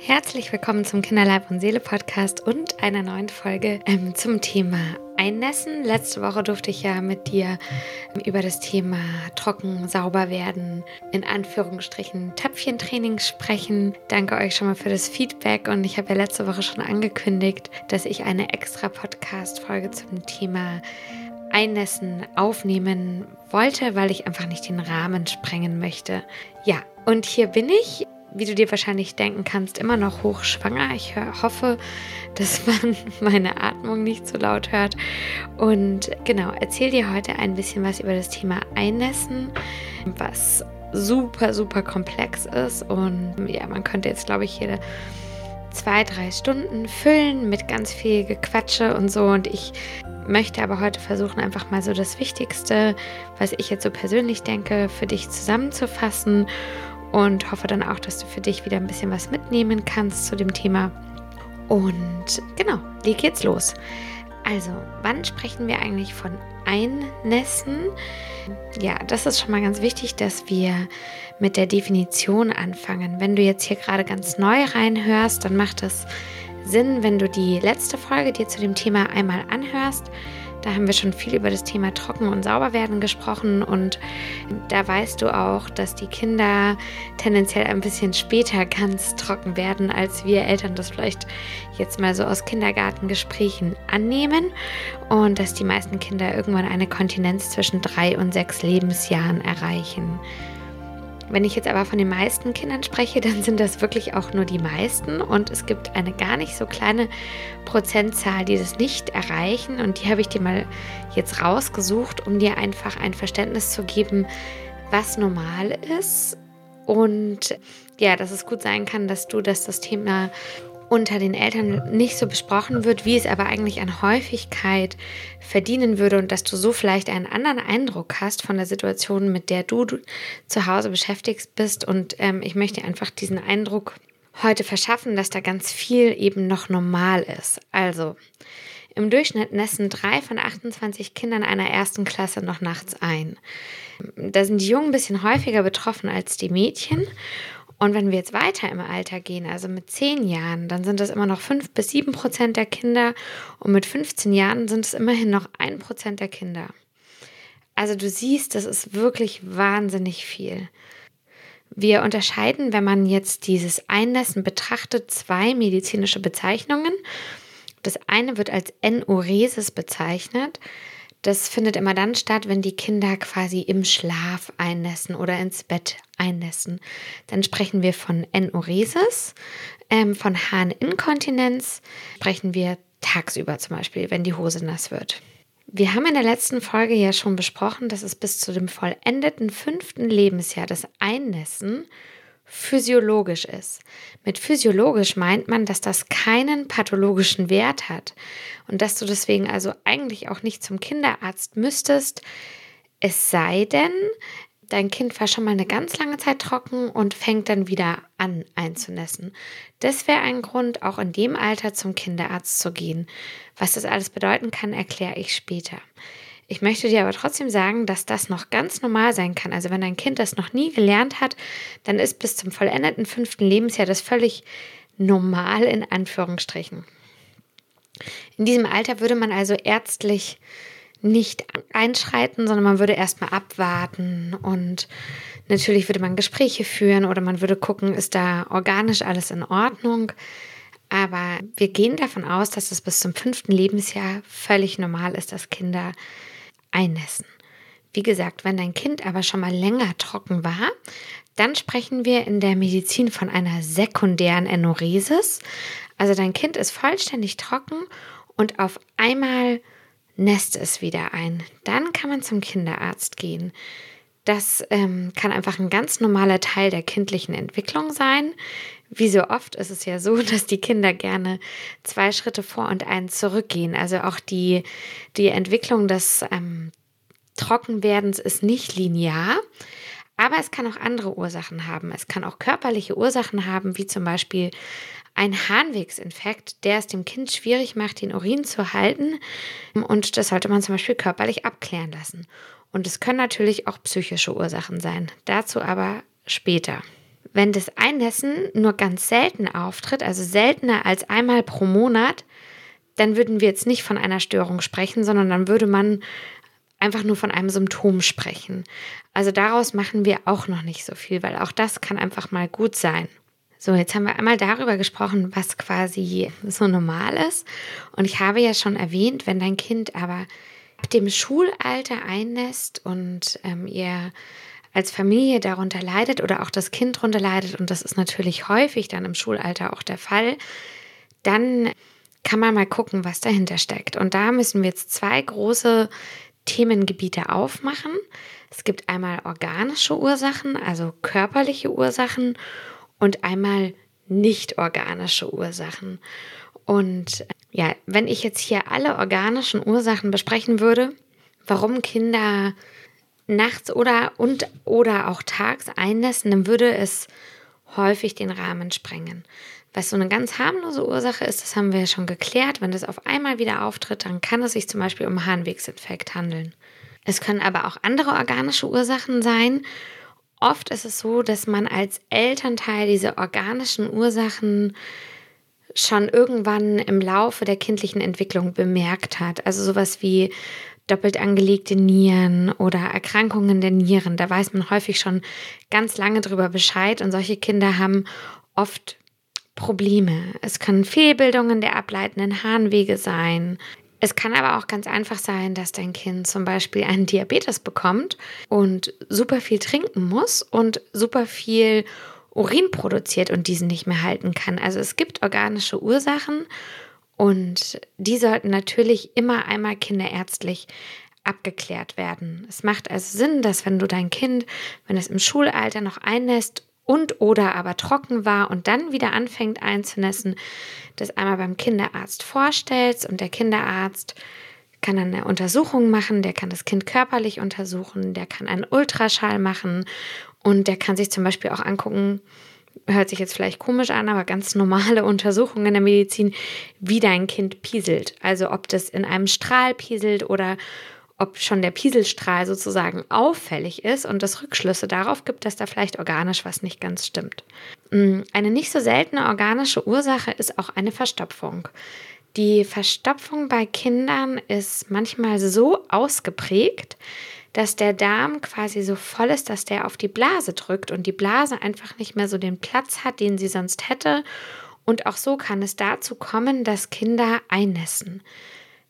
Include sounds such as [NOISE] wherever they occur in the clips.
Herzlich willkommen zum Kinderleib und Seele Podcast und einer neuen Folge ähm, zum Thema Einnässen. Letzte Woche durfte ich ja mit dir ähm, über das Thema trocken, sauber werden, in Anführungsstrichen Töpfchentraining sprechen. Danke euch schon mal für das Feedback und ich habe ja letzte Woche schon angekündigt, dass ich eine extra Podcast-Folge zum Thema Einnässen aufnehmen wollte, weil ich einfach nicht den Rahmen sprengen möchte. Ja, und hier bin ich wie du dir wahrscheinlich denken kannst, immer noch hochschwanger. Ich hoffe, dass [LAUGHS] man meine Atmung nicht so laut hört. Und genau, erzähle dir heute ein bisschen was über das Thema Einnässen, was super, super komplex ist. Und ja, man könnte jetzt, glaube ich, jede zwei, drei Stunden füllen mit ganz viel Gequatsche und so. Und ich möchte aber heute versuchen, einfach mal so das Wichtigste, was ich jetzt so persönlich denke, für dich zusammenzufassen und hoffe dann auch, dass du für dich wieder ein bisschen was mitnehmen kannst zu dem Thema. Und genau, leg jetzt los. Also, wann sprechen wir eigentlich von Einnässen? Ja, das ist schon mal ganz wichtig, dass wir mit der Definition anfangen. Wenn du jetzt hier gerade ganz neu reinhörst, dann macht es Sinn, wenn du die letzte Folge dir zu dem Thema einmal anhörst da haben wir schon viel über das Thema Trocken- und Sauberwerden gesprochen und da weißt du auch, dass die Kinder tendenziell ein bisschen später ganz trocken werden, als wir Eltern das vielleicht jetzt mal so aus Kindergartengesprächen annehmen und dass die meisten Kinder irgendwann eine Kontinenz zwischen drei und sechs Lebensjahren erreichen. Wenn ich jetzt aber von den meisten Kindern spreche, [LAUGHS] dann sind das wirklich auch nur die meisten. Und es gibt eine gar nicht so kleine Prozentzahl, die das nicht erreichen. Und die habe ich dir mal jetzt rausgesucht, um dir einfach ein Verständnis zu geben, was normal ist. Und ja, dass es gut sein kann, dass du das, das Thema unter den Eltern nicht so besprochen wird, wie es aber eigentlich an Häufigkeit verdienen würde und dass du so vielleicht einen anderen Eindruck hast von der Situation, mit der du zu Hause beschäftigt bist. Und ähm, ich möchte einfach diesen Eindruck heute verschaffen, dass da ganz viel eben noch normal ist. Also im Durchschnitt nässen drei von 28 Kindern einer ersten Klasse noch nachts ein. Da sind die Jungen ein bisschen häufiger betroffen als die Mädchen. Und wenn wir jetzt weiter im Alter gehen, also mit 10 Jahren, dann sind das immer noch 5 bis 7 Prozent der Kinder und mit 15 Jahren sind es immerhin noch 1 Prozent der Kinder. Also du siehst, das ist wirklich wahnsinnig viel. Wir unterscheiden, wenn man jetzt dieses Einnässen betrachtet, zwei medizinische Bezeichnungen. Das eine wird als Enuresis bezeichnet. Das findet immer dann statt, wenn die Kinder quasi im Schlaf einnässen oder ins Bett einnässen. Dann sprechen wir von Enuresis, ähm, von Harninkontinenz sprechen wir tagsüber zum Beispiel, wenn die Hose nass wird. Wir haben in der letzten Folge ja schon besprochen, dass es bis zu dem vollendeten fünften Lebensjahr das Einnässen physiologisch ist. Mit physiologisch meint man, dass das keinen pathologischen Wert hat und dass du deswegen also eigentlich auch nicht zum Kinderarzt müsstest, es sei denn, dein Kind war schon mal eine ganz lange Zeit trocken und fängt dann wieder an einzunässen. Das wäre ein Grund, auch in dem Alter zum Kinderarzt zu gehen. Was das alles bedeuten kann, erkläre ich später. Ich möchte dir aber trotzdem sagen, dass das noch ganz normal sein kann. Also wenn dein Kind das noch nie gelernt hat, dann ist bis zum vollendeten fünften Lebensjahr das völlig normal in Anführungsstrichen. In diesem Alter würde man also ärztlich nicht einschreiten, sondern man würde erstmal abwarten und natürlich würde man Gespräche führen oder man würde gucken, ist da organisch alles in Ordnung. Aber wir gehen davon aus, dass es bis zum fünften Lebensjahr völlig normal ist, dass Kinder einnässen. Wie gesagt, wenn dein Kind aber schon mal länger trocken war, dann sprechen wir in der Medizin von einer sekundären Enuresis. Also dein Kind ist vollständig trocken und auf einmal nässt es wieder ein. Dann kann man zum Kinderarzt gehen. Das ähm, kann einfach ein ganz normaler Teil der kindlichen Entwicklung sein. Wie so oft ist es ja so, [LAUGHS] dass die Kinder gerne zwei Schritte vor und einen zurückgehen. Also auch die, die Entwicklung des ähm, Trockenwerdens ist nicht linear. Aber es kann auch andere Ursachen haben. Es kann auch körperliche Ursachen haben, wie zum Beispiel ein Harnwegsinfekt, der es dem Kind schwierig macht, den Urin zu halten. Und das sollte man zum Beispiel körperlich abklären lassen. Und es können natürlich auch psychische Ursachen sein. Dazu aber später. Wenn das Einnässen nur ganz selten auftritt, also seltener als einmal pro Monat, dann würden wir jetzt nicht von einer Störung sprechen, sondern dann würde man einfach nur von einem Symptom sprechen. Also daraus machen wir auch noch nicht so viel, weil auch das kann einfach mal gut sein. So, jetzt haben wir einmal darüber gesprochen, was quasi so normal ist. Und ich habe ja schon erwähnt, wenn dein Kind aber ab dem Schulalter einnässt und ähm, ihr als Familie darunter leidet oder auch das Kind darunter leidet, und das ist natürlich häufig dann im Schulalter auch der Fall, dann kann man mal gucken, was dahinter steckt. Und da müssen wir jetzt zwei große Themengebiete aufmachen. Es gibt einmal organische Ursachen, also körperliche Ursachen und einmal nicht organische Ursachen. Und ja, wenn ich jetzt hier alle organischen Ursachen besprechen würde, warum Kinder nachts oder und oder auch tags einnässen, dann würde es häufig den Rahmen sprengen. Was so eine ganz harmlose Ursache ist, das haben wir ja schon geklärt. Wenn das auf einmal wieder auftritt, dann kann es sich zum Beispiel um Harnwegsinfekt handeln. Es können aber auch andere organische Ursachen sein. Oft ist es so, dass man als Elternteil diese organischen Ursachen schon irgendwann im Laufe der kindlichen Entwicklung bemerkt hat. Also sowas wie doppelt angelegte Nieren oder Erkrankungen der Nieren. Da weiß man häufig schon ganz lange drüber Bescheid und solche Kinder haben oft Probleme. Es können Fehlbildungen der ableitenden Harnwege sein. Es kann aber auch ganz einfach sein, dass dein Kind zum Beispiel einen Diabetes bekommt und super viel trinken muss und super viel Urin produziert und diesen nicht mehr halten kann. Also es gibt organische Ursachen und die sollten natürlich immer einmal kinderärztlich abgeklärt werden. Es macht also Sinn, dass wenn du dein Kind, wenn es im Schulalter noch einnässt und oder aber trocken war und dann wieder anfängt einzunässen, das einmal beim Kinderarzt vorstellst und der Kinderarzt kann dann eine Untersuchung machen, der kann das Kind körperlich untersuchen, der kann einen Ultraschall machen und der kann sich zum Beispiel auch angucken, hört sich jetzt vielleicht komisch an, aber ganz normale [LAUGHS] Untersuchungen in der Medizin, wie dein Kind pieselt. Also ob das in einem Strahl pieselt oder ob schon der Pieselstrahl sozusagen auffällig ist und das Rückschlüsse darauf gibt, dass da vielleicht organisch was nicht ganz stimmt. Mm, eine nicht so seltene organische Ursache ist auch eine Verstopfung. Die Verstopfung bei Kindern ist manchmal so ausgeprägt, dass der Darm quasi so voll ist, dass der auf die Blase drückt und die Blase einfach nicht mehr so den Platz hat, den sie sonst hätte. Und auch so kann es dazu kommen, dass Kinder einnässen.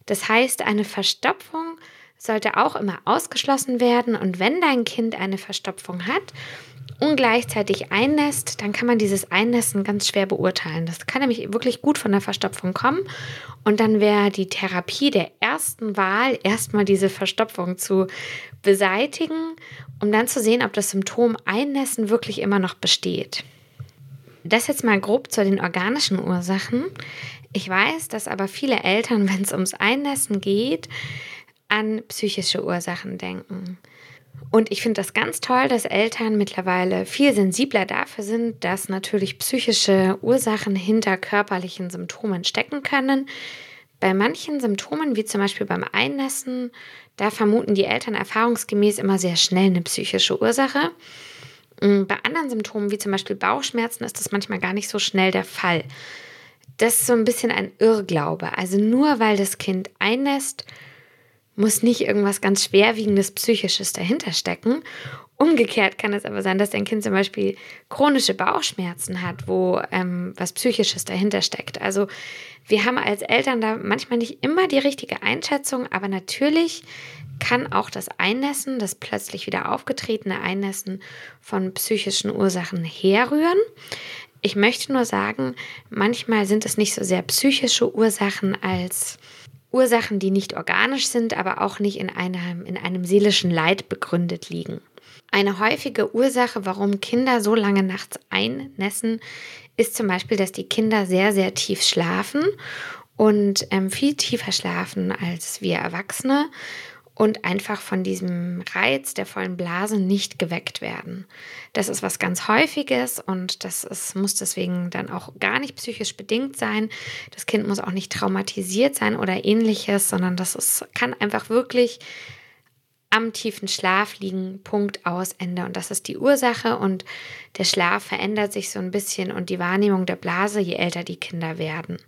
Das heißt, eine Verstopfung sollte auch immer ausgeschlossen werden. Und wenn dein Kind eine Verstopfung hat und gleichzeitig einnässt, dann kann man dieses Einnässen ganz schwer beurteilen. Das kann nämlich wirklich gut von der Verstopfung kommen. Und dann wäre die Therapie der ersten Wahl, erstmal diese Verstopfung zu beseitigen, um dann zu sehen, ob das Symptom Einnässen wirklich immer noch besteht. Das jetzt mal grob zu den organischen Ursachen. Ich weiß, dass aber viele Eltern, [LAUGHS] wenn es ums Einnässen geht, an psychische Ursachen denken. Und ich finde das ganz toll, dass Eltern mittlerweile viel sensibler dafür sind, dass natürlich psychische Ursachen hinter körperlichen Symptomen stecken können. Bei manchen Symptomen, wie zum Beispiel beim Einnässen, da vermuten die Eltern erfahrungsgemäß immer sehr schnell eine psychische Ursache. Mm, bei anderen Symptomen, wie zum Beispiel Bauchschmerzen, ist das manchmal gar nicht so schnell der Fall. Das ist so ein bisschen ein Irrglaube. Also nur weil das Kind einnässt, muss nicht irgendwas ganz Schwerwiegendes Psychisches dahinter stecken. Umgekehrt kann es aber sein, dass dein Kind zum Beispiel chronische Bauchschmerzen hat, wo ähm, was Psychisches dahinter steckt. Also wir haben als Eltern da manchmal nicht immer die richtige Einschätzung, aber natürlich kann auch das Einnässen, das plötzlich wieder aufgetretene Einnässen von psychischen Ursachen herrühren. Ich möchte nur sagen, manchmal sind es nicht so sehr psychische Ursachen als Ursachen, die nicht organisch sind, aber auch nicht in einem, in einem seelischen Leid begründet liegen. Eine häufige Ursache, warum Kinder so lange nachts einnässen, ist zum Beispiel, dass die Kinder sehr, sehr tief schlafen und ähm, viel tiefer schlafen als wir Erwachsene und einfach von diesem Reiz der vollen Blase nicht geweckt werden. Das ist was ganz Häufiges und das ist, muss deswegen dann auch gar nicht psychisch bedingt sein. Das Kind muss auch nicht traumatisiert sein oder ähnliches, sondern das ist, kann einfach wirklich am tiefen Schlaf liegen, Punkt aus Ende. Und das ist die Ursache und der Schlaf verändert sich so ein bisschen und die Wahrnehmung der Blase, je älter die Kinder werden.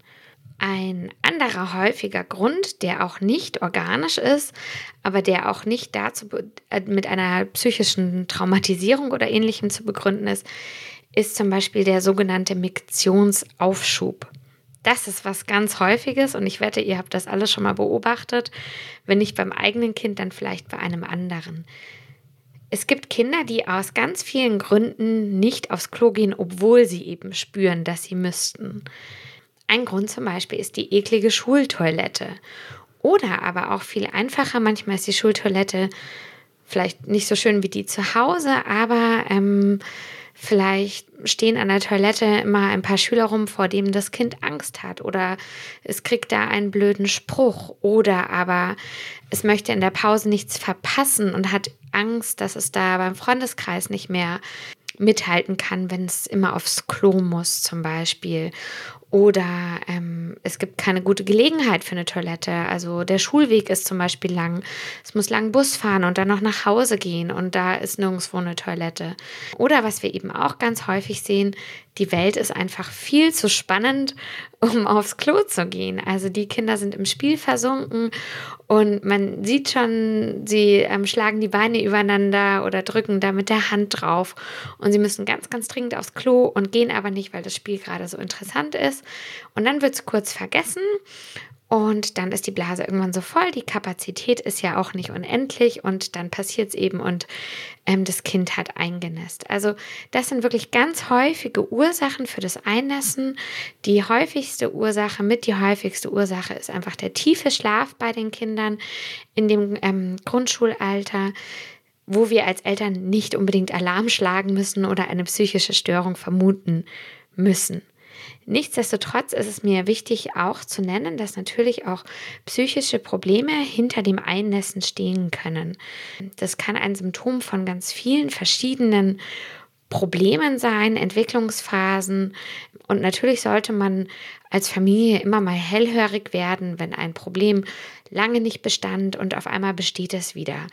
Ein anderer häufiger Grund, der auch nicht organisch ist, aber der auch nicht dazu äh, mit einer psychischen Traumatisierung oder ähnlichem zu begründen ist, ist zum Beispiel der sogenannte Miktionsaufschub. Das ist was ganz Häufiges und ich wette, ihr habt das alles schon mal beobachtet. Wenn nicht beim eigenen Kind, dann vielleicht bei einem anderen. Es gibt Kinder, die aus ganz vielen Gründen nicht aufs Klo gehen, obwohl sie eben spüren, dass sie müssten. Ein Grund zum Beispiel ist die eklige Schultoilette. Oder aber auch viel einfacher, manchmal ist die Schultoilette vielleicht nicht so schön wie die zu Hause, aber ähm, vielleicht stehen an der Toilette immer ein paar Schüler rum, vor dem das Kind Angst hat oder es kriegt da einen blöden Spruch oder aber es möchte in der Pause nichts verpassen und hat Angst, dass es da beim Freundeskreis nicht mehr mithalten kann, wenn es immer aufs Klo muss zum Beispiel. Oder ähm, es gibt keine gute Gelegenheit für eine Toilette. Also der Schulweg ist zum Beispiel lang. Es muss lang Bus fahren und dann noch nach Hause gehen und da ist nirgendwo eine Toilette. Oder was wir eben auch ganz häufig sehen, die Welt ist einfach viel zu spannend, um [LAUGHS] aufs Klo zu gehen. Also die Kinder sind im Spiel versunken und man sieht schon, sie ähm, schlagen die Beine übereinander oder drücken da mit der Hand drauf. Und sie müssen ganz, ganz dringend aufs Klo und gehen aber nicht, weil das Spiel gerade so interessant Und dann wird es kurz vergessen und dann ist die Blase irgendwann so voll. Die Kapazität ist ja auch nicht unendlich und dann passiert es eben und ähm, das Kind hat eingenässt. Also das sind wirklich ganz häufige Ursachen für das Einnässen. Die häufigste Ursache, mit die häufigste Ursache ist einfach der tiefe Schlaf bei den Kindern in dem ähm, Grundschulalter wo wir als Eltern nicht unbedingt Alarm schlagen müssen oder eine psychische Störung vermuten müssen. Nichtsdestotrotz ist es mir wichtig auch zu nennen, dass natürlich auch psychische Probleme hinter dem Einnässen stehen können. Das kann ein Symptom von ganz vielen verschiedenen Problemen sein, Entwicklungsphasen. Und natürlich sollte man als Familie immer mal hellhörig werden, wenn ein Problem lange nicht bestand und auf einmal besteht es wieder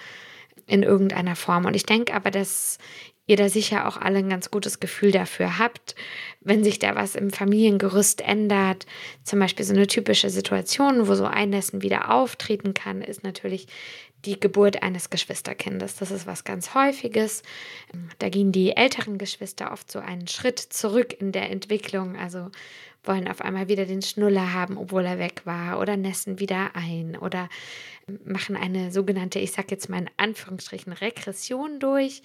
in irgendeiner Form. Und ich denke aber, dass ihr da sicher auch alle ein ganz gutes Gefühl dafür habt, wenn sich da was im Familiengerüst ändert. Zum Beispiel so eine typische Situation, wo so Einnässen wieder auftreten kann, ist natürlich die Geburt eines Geschwisterkindes. Das ist was ganz Häufiges. Da gehen die älteren Geschwister oft so einen Schritt zurück in der Entwicklung, also wollen auf einmal wieder den Schnuller haben, obwohl er weg war, oder nässen wieder ein oder machen eine sogenannte, ich sage jetzt mal in Anführungsstrichen, Regression durch.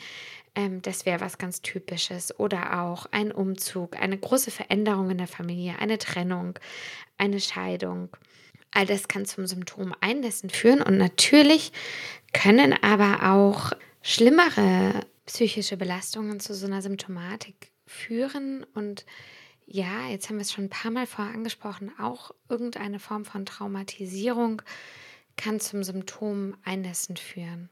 Ähm, das wäre was ganz Typisches. Oder auch ein Umzug, eine große Veränderung in der Familie, eine Trennung, eine Scheidung. All das kann zum Symptom Einlässen führen. Und natürlich können aber auch schlimmere psychische Belastungen zu so einer Symptomatik führen. Und ja, jetzt haben wir es schon ein paar Mal vorher angesprochen, auch irgendeine Form von Traumatisierung kann zum Symptom Einlässen führen.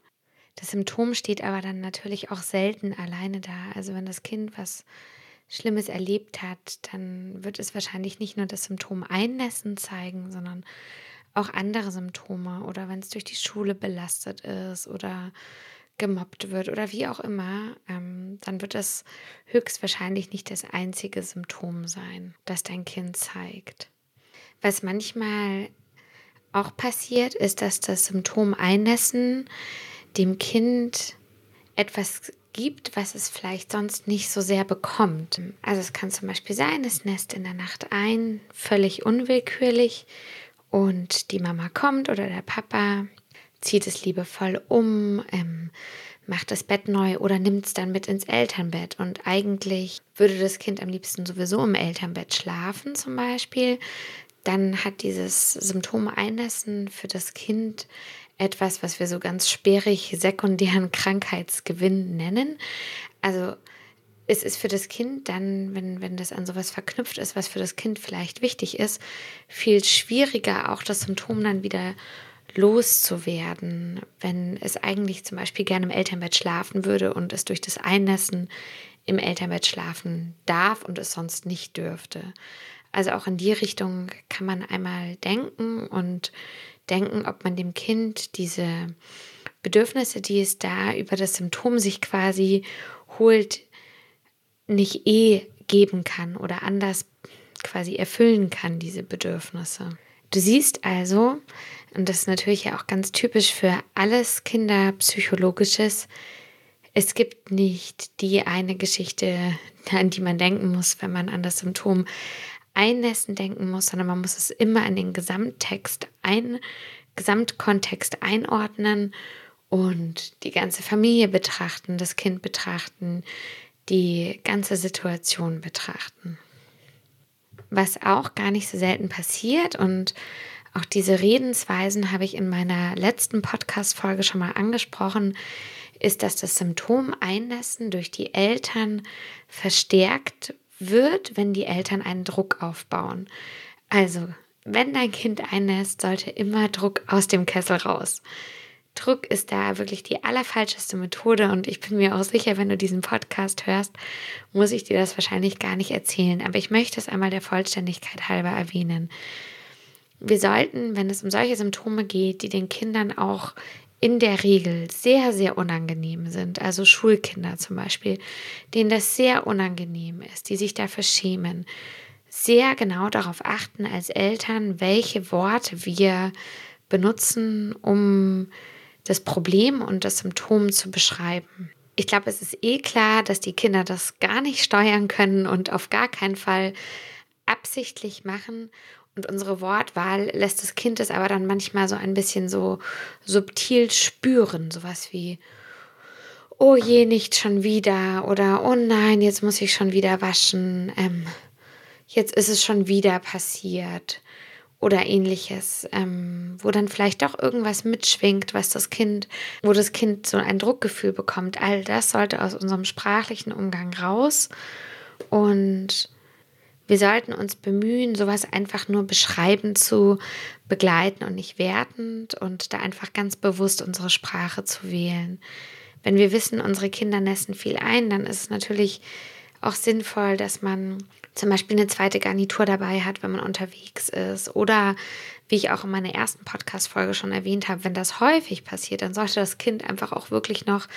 Das Symptom steht aber dann natürlich auch selten alleine da. Also wenn das Kind was Schlimmes erlebt hat, dann wird es wahrscheinlich nicht nur das Symptom Einnässen zeigen, sondern auch andere Symptome oder wenn es durch die Schule belastet ist oder gemobbt wird oder wie auch immer, ähm, dann wird es höchstwahrscheinlich nicht das einzige Symptom sein, das dein Kind zeigt. Was manchmal auch passiert, ist, dass das Symptom Einnässen dem Kind etwas gibt, was es vielleicht sonst nicht so sehr bekommt. Also es kann zum Beispiel sein, es nässt in der Nacht ein, völlig unwillkürlich und die Mama kommt oder der Papa zieht es liebevoll um, ähm, macht das Bett neu oder nimmt es dann mit ins Elternbett. Und eigentlich würde das Kind am liebsten sowieso im Elternbett schlafen zum Beispiel. Dann hat dieses Symptom Einnässen für das Kind etwas, was wir so ganz sperrig sekundären [LAUGHS] Krankheitsgewinn nennen. Also es ist für das Kind dann, wenn, wenn das an sowas verknüpft ist, was für das Kind vielleicht wichtig ist, viel schwieriger, auch das Symptom dann wieder loszuwerden, wenn es eigentlich zum Beispiel gerne im Elternbett schlafen würde und es durch das Einnässen im Elternbett schlafen darf und es sonst nicht dürfte. Also auch in die Richtung kann man einmal denken und denken, ob man dem Kind diese Bedürfnisse, die es da über das Symptom sich quasi holt, nicht eh geben kann oder anders quasi erfüllen kann, diese Bedürfnisse. Du siehst also, und das ist natürlich ja auch ganz typisch für alles Kinderpsychologisches, es gibt nicht die eine Geschichte, an die man denken muss, wenn man an das Symptom Einnässen denken muss, sondern man muss es immer in den Gesamttext ein, Gesamtkontext einordnen und die ganze Familie betrachten, das Kind betrachten, die ganze Situation betrachten. Was auch gar nicht so selten passiert und auch diese Redensweisen habe ich in meiner letzten Podcast-Folge schon mal angesprochen, ist, dass das Symptom Einnässen durch die Eltern verstärkt wird, wenn die Eltern einen Druck aufbauen. Also, wenn dein Kind einnässt, sollte immer Druck aus dem Kessel raus. Druck ist da wirklich die allerfalscheste Methode und ich bin mir auch sicher, wenn du diesen Podcast hörst, muss ich dir das wahrscheinlich gar nicht erzählen. Aber ich möchte es einmal der Vollständigkeit halber erwähnen. Wir sollten, wenn es um solche Symptome geht, die den Kindern auch in der Regel sehr, sehr unangenehm sind, also Schulkinder zum Beispiel, denen das sehr unangenehm ist, die sich dafür schämen, sehr genau darauf achten als Eltern, welche Worte wir benutzen, um das Problem und das Symptom zu beschreiben. Ich glaube, es ist eh klar, dass die Kinder das gar nicht steuern können und auf gar keinen Fall absichtlich machen. Und unsere Wortwahl lässt das Kind es aber dann manchmal so ein bisschen so subtil spüren. Sowas wie, oh je, nicht schon wieder. Oder oh nein, jetzt muss ich schon wieder waschen. Ähm, jetzt ist es schon wieder passiert oder ähnliches, ähm, wo dann vielleicht doch irgendwas mitschwingt, was das Kind, wo das Kind so ein Druckgefühl bekommt. All das sollte aus unserem sprachlichen Umgang raus und wir sollten uns bemühen, sowas einfach nur beschreibend zu begleiten und nicht wertend und da einfach ganz bewusst unsere Sprache zu wählen. Wenn wir wissen, unsere Kinder nässen viel ein, dann ist es natürlich auch sinnvoll, dass man zum Beispiel eine zweite Garnitur dabei hat, wenn man unterwegs ist. Oder wie ich auch in meiner ersten Podcast-Folge schon erwähnt habe, wenn das häufig passiert, dann sollte das Kind einfach auch wirklich noch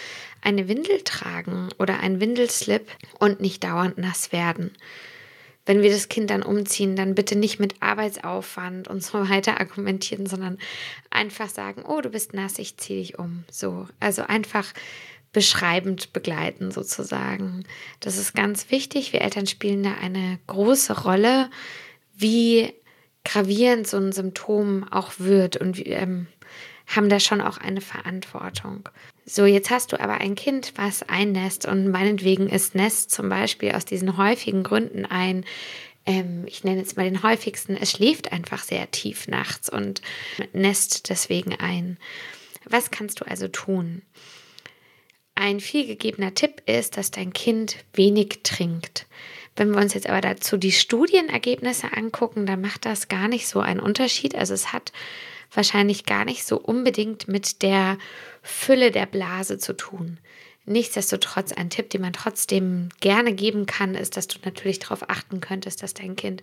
eine Windel tragen oder einen Windelslip und nicht dauernd nass werden. Wenn wir das Kind dann umziehen, dann bitte nicht mit Arbeitsaufwand und so [LAUGHS] weiter argumentieren, sondern einfach sagen, oh, du bist nass, ich ziehe dich um. So, also einfach beschreibend begleiten sozusagen. Das ist ganz wichtig. Wir Eltern spielen da eine große Rolle, wie gravierend so ein Symptom auch wird und ähm, haben da schon auch eine Verantwortung. So, jetzt hast du aber ein Kind, was einnässt und meinetwegen ist Nest zum Beispiel aus diesen häufigen Gründen ein, ähm, ich nenne jetzt mal den häufigsten, es schläft einfach sehr tief nachts und nässt deswegen ein. Was kannst du also tun? Ein vielgegebener Tipp ist, dass dein Kind wenig trinkt. Wenn wir uns jetzt aber dazu die Studienergebnisse angucken, dann macht das gar nicht so einen Unterschied. Also es hat wahrscheinlich gar nicht so unbedingt mit der Fülle der Blase zu tun. Nichtsdestotrotz ein Tipp, den man trotzdem gerne geben kann, ist, dass du natürlich darauf achten könntest, dass dein Kind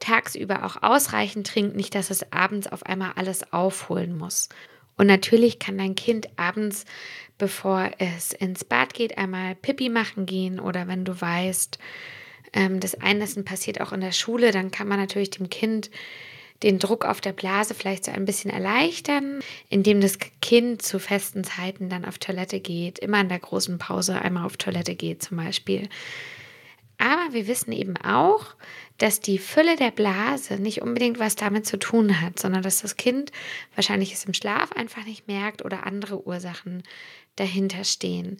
tagsüber auch ausreichend trinkt, nicht, dass es abends auf einmal alles aufholen muss. Und natürlich kann dein Kind abends, bevor es ins Bad geht, einmal Pipi machen gehen oder wenn du weißt, ähm, das Einnässen passiert auch in der Schule, dann kann man natürlich dem Kind den Druck auf der Blase vielleicht so ein bisschen erleichtern, indem das Kind zu festen Zeiten dann auf Toilette geht, immer in der großen Pause einmal auf Toilette geht zum Beispiel. Aber wir wissen eben auch, dass die Fülle der Blase nicht unbedingt was damit zu tun hat, sondern dass das Kind wahrscheinlich es im Schlaf einfach nicht merkt oder andere Ursachen dahinter stehen.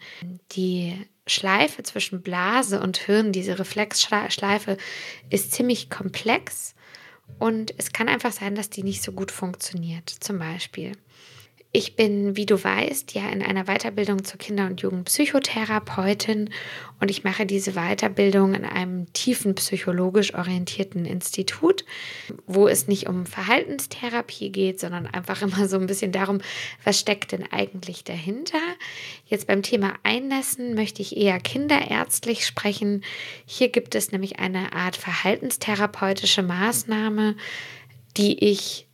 Die Schleife zwischen Blase und Hirn, diese Reflexschleife, ist ziemlich komplex und es kann einfach sein, dass die nicht so gut funktioniert, zum Beispiel. Ich bin, wie du weißt, ja in einer Weiterbildung zur Kinder- und Jugendpsychotherapeutin und ich mache diese Weiterbildung in einem tiefen psychologisch orientierten Institut, wo es nicht um Verhaltenstherapie geht, sondern einfach [LAUGHS] immer so ein bisschen darum, was steckt denn eigentlich dahinter. Jetzt beim Thema Einnässen möchte ich eher kinderärztlich sprechen. Hier gibt es nämlich eine Art verhaltenstherapeutische Maßnahme, die ich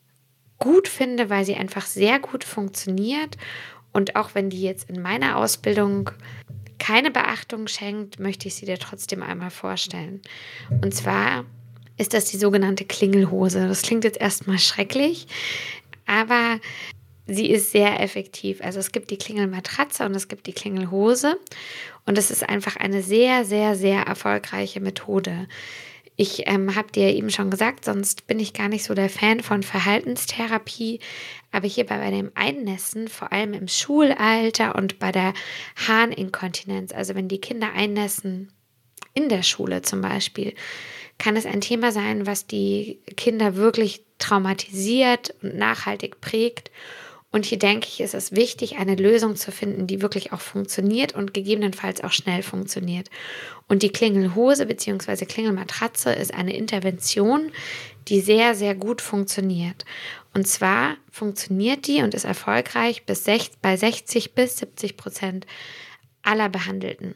gut finde, weil sie einfach sehr gut funktioniert. Und auch wenn die jetzt in meiner Ausbildung keine Beachtung schenkt, möchte ich sie dir trotzdem einmal vorstellen. Und zwar ist das die sogenannte Klingelhose. Das klingt jetzt erstmal schrecklich, aber sie ist sehr effektiv. Also es gibt die Klingelmatratze und es gibt die Klingelhose und es ist einfach eine sehr, sehr, sehr erfolgreiche Methode. Ich ähm, habe dir eben schon gesagt, sonst bin ich gar nicht so der Fan von Verhaltenstherapie. Aber hierbei bei dem Einnässen, vor allem im Schulalter und bei der Harninkontinenz, also wenn die Kinder einnässen in der Schule zum Beispiel, kann es ein Thema sein, was die Kinder wirklich traumatisiert und nachhaltig prägt. Und hier denke ich, ist es wichtig, eine Lösung zu finden, die wirklich auch funktioniert und gegebenenfalls auch schnell funktioniert. Und die Klingelhose bzw. Klingelmatratze ist eine Intervention, die sehr, sehr gut funktioniert. Und zwar funktioniert die und ist erfolgreich bis bei 60 bis 70 Prozent aller Behandelten.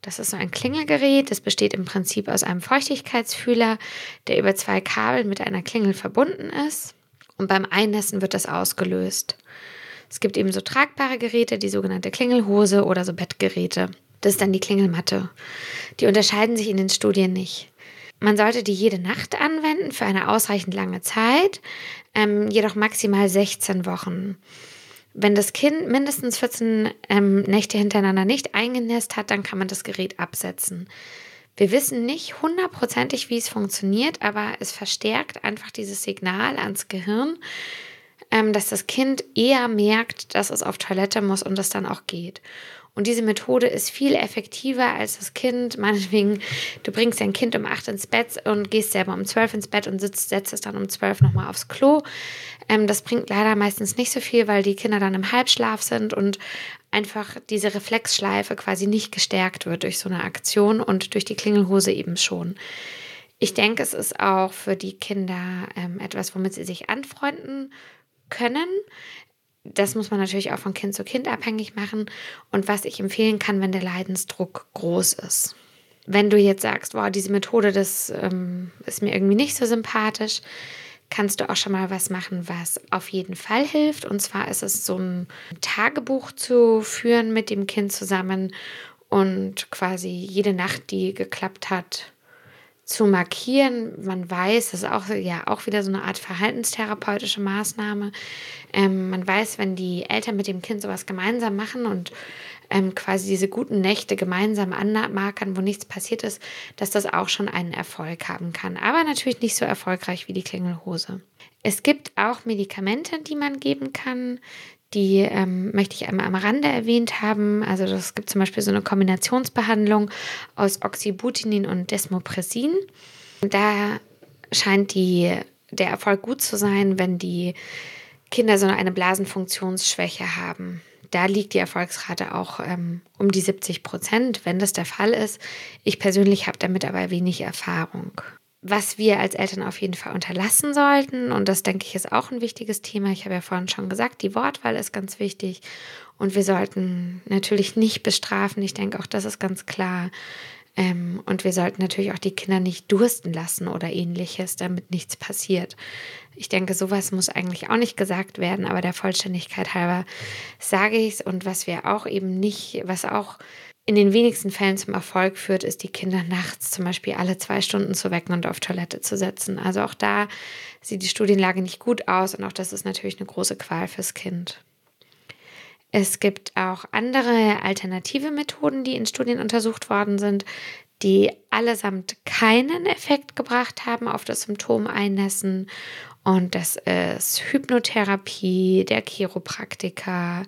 Das ist so ein Klingelgerät. Das besteht im Prinzip aus einem Feuchtigkeitsfühler, der über zwei Kabel mit einer Klingel verbunden ist. Und beim Einnässen wird das ausgelöst. Es gibt eben so tragbare Geräte, die sogenannte Klingelhose oder so Bettgeräte. Das ist dann die Klingelmatte. Die unterscheiden sich in den Studien nicht. Man sollte die jede Nacht anwenden für eine ausreichend lange Zeit, ähm, jedoch maximal 16 Wochen. Wenn das Kind mindestens 14 ähm, Nächte hintereinander nicht eingenässt hat, dann kann man das Gerät absetzen. Wir wissen nicht hundertprozentig, wie es funktioniert, aber es verstärkt einfach dieses Signal ans Gehirn, ähm, dass das Kind eher merkt, dass es auf Toilette muss und es dann auch geht. Und diese Methode ist viel effektiver als das Kind. [LAUGHS] Meinetwegen, du bringst dein Kind um acht ins Bett und gehst selber um zwölf ins Bett und sitzt, setzt es dann um zwölf nochmal aufs Klo. Ähm, das bringt leider meistens nicht so viel, weil die Kinder dann im Halbschlaf sind und einfach diese Reflexschleife quasi nicht gestärkt wird durch so eine Aktion und durch die Klingelhose eben schon. Ich denke, es ist auch für die Kinder ähm, etwas, womit sie sich anfreunden können das muss man natürlich auch von Kind zu Kind abhängig machen und was ich empfehlen kann, wenn der Leidensdruck groß ist. Wenn du jetzt sagst, wow, diese Methode, das ähm, ist mir irgendwie nicht so sympathisch, kannst du auch schon mal was machen, was auf jeden Fall hilft. Und zwar ist es so ein Tagebuch zu führen mit dem Kind zusammen und quasi jede Nacht, die geklappt hat, zu markieren. Man weiß, das ist auch, ja, auch wieder so eine Art verhaltenstherapeutische Maßnahme. Ähm, man weiß, wenn die Eltern mit dem Kind sowas gemeinsam machen und ähm, quasi diese guten Nächte gemeinsam anmarkern, wo nichts passiert ist, dass das auch schon einen Erfolg haben kann. Aber natürlich nicht so erfolgreich wie die Klingelhose. Es gibt auch Medikamente, die man geben kann, die ähm, möchte ich einmal am Rande erwähnt haben. Also es gibt zum Beispiel so eine Kombinationsbehandlung aus Oxybutinin und Desmopressin. Da scheint die, der Erfolg gut zu sein, wenn die Kinder so eine Blasenfunktionsschwäche haben. Da liegt die Erfolgsrate auch ähm, um die 70 Prozent, wenn das der Fall ist. Ich persönlich habe damit aber wenig Erfahrung was wir als Eltern auf jeden Fall unterlassen sollten, und das denke ich ist auch ein wichtiges Thema, ich habe ja vorhin schon gesagt, die Wortwahl ist ganz wichtig und wir sollten natürlich nicht bestrafen, ich denke auch das ist ganz klar. Ähm, und wir sollten natürlich auch die Kinder nicht dursten lassen oder ähnliches, damit nichts passiert. Ich denke, sowas muss eigentlich auch nicht gesagt werden, aber der Vollständigkeit halber sage ich es. Und was wir auch eben nicht, was auch in den wenigsten Fällen zum Erfolg führt, ist die Kinder nachts zum Beispiel alle zwei Stunden zu wecken und auf Toilette zu setzen. Also auch da sieht die Studienlage nicht gut aus und auch das ist natürlich eine große Qual fürs Kind. Es gibt auch andere alternative Methoden, die in Studien untersucht worden sind, die allesamt keinen Effekt gebracht haben auf das Symptom Einnässen. Und das ist Hypnotherapie, der Chiropraktiker,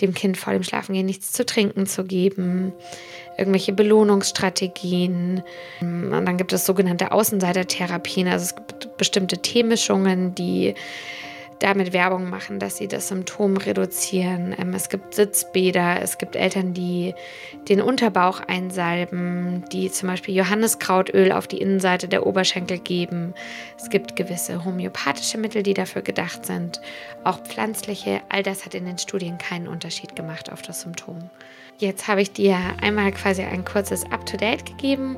dem Kind vor dem Schlafengehen nichts zu trinken zu geben, irgendwelche Belohnungsstrategien. Und dann gibt es sogenannte Außenseitertherapien, also es gibt bestimmte Teemischungen, die damit Werbung machen, dass sie das Symptom reduzieren. Ähm, es gibt Sitzbäder, es gibt Eltern, die den Unterbauch einsalben, die zum Beispiel Johanniskrautöl auf die Innenseite der Oberschenkel geben. Es gibt gewisse homöopathische Mittel, die dafür gedacht sind, auch pflanzliche. All das hat in den Studien keinen Unterschied gemacht auf das Symptom. Jetzt habe ich dir einmal quasi ein kurzes Up-to-Date gegeben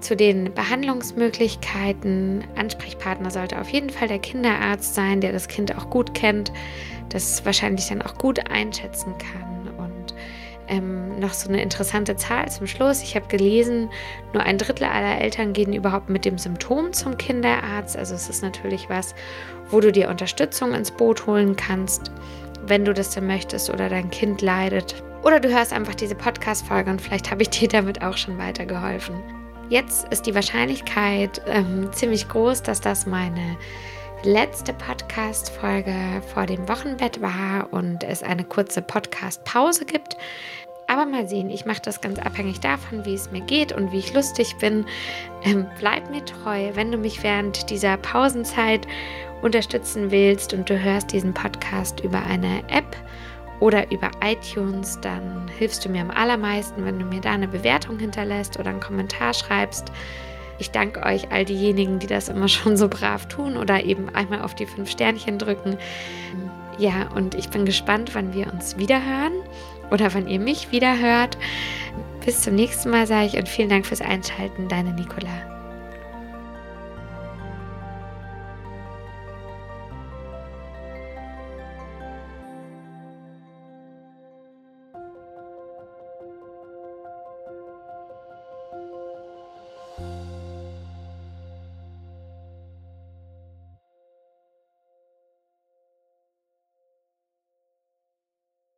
Zu den Behandlungsmöglichkeiten. Ansprechpartner sollte auf jeden Fall der Kinderarzt sein, der das Kind auch gut kennt, das wahrscheinlich dann auch gut einschätzen kann. Und ähm, noch so eine interessante Zahl zum Schluss. Ich habe gelesen, nur ein Drittel aller Eltern gehen überhaupt mit dem Symptom zum Kinderarzt. Also es ist natürlich was, wo du dir Unterstützung ins Boot holen kannst, wenn du das denn möchtest oder dein Kind leidet. Oder du hörst einfach diese Podcast-Folge und vielleicht habe ich dir damit auch schon weitergeholfen. Jetzt ist die Wahrscheinlichkeit ähm, ziemlich groß, dass das meine letzte Podcast-Folge vor dem Wochenbett war und es eine kurze Podcast-Pause gibt. Aber mal sehen, ich mache das ganz abhängig davon, wie es mir geht und wie ich lustig bin. Ähm, bleib mir treu, wenn du mich während dieser Pausenzeit unterstützen willst und du hörst diesen Podcast über eine App oder über iTunes, dann hilfst du mir am allermeisten, wenn du mir da eine Bewertung hinterlässt oder einen Kommentar schreibst. Ich danke euch, all diejenigen, die das immer [LAUGHS] schon so brav tun oder eben einmal auf die fünf Sternchen drücken. Ja, und ich bin gespannt, wann wir uns wieder hören oder wann ihr mich wieder hört. Bis zum nächsten Mal sage ich und vielen Dank fürs Einschalten, deine Nicola.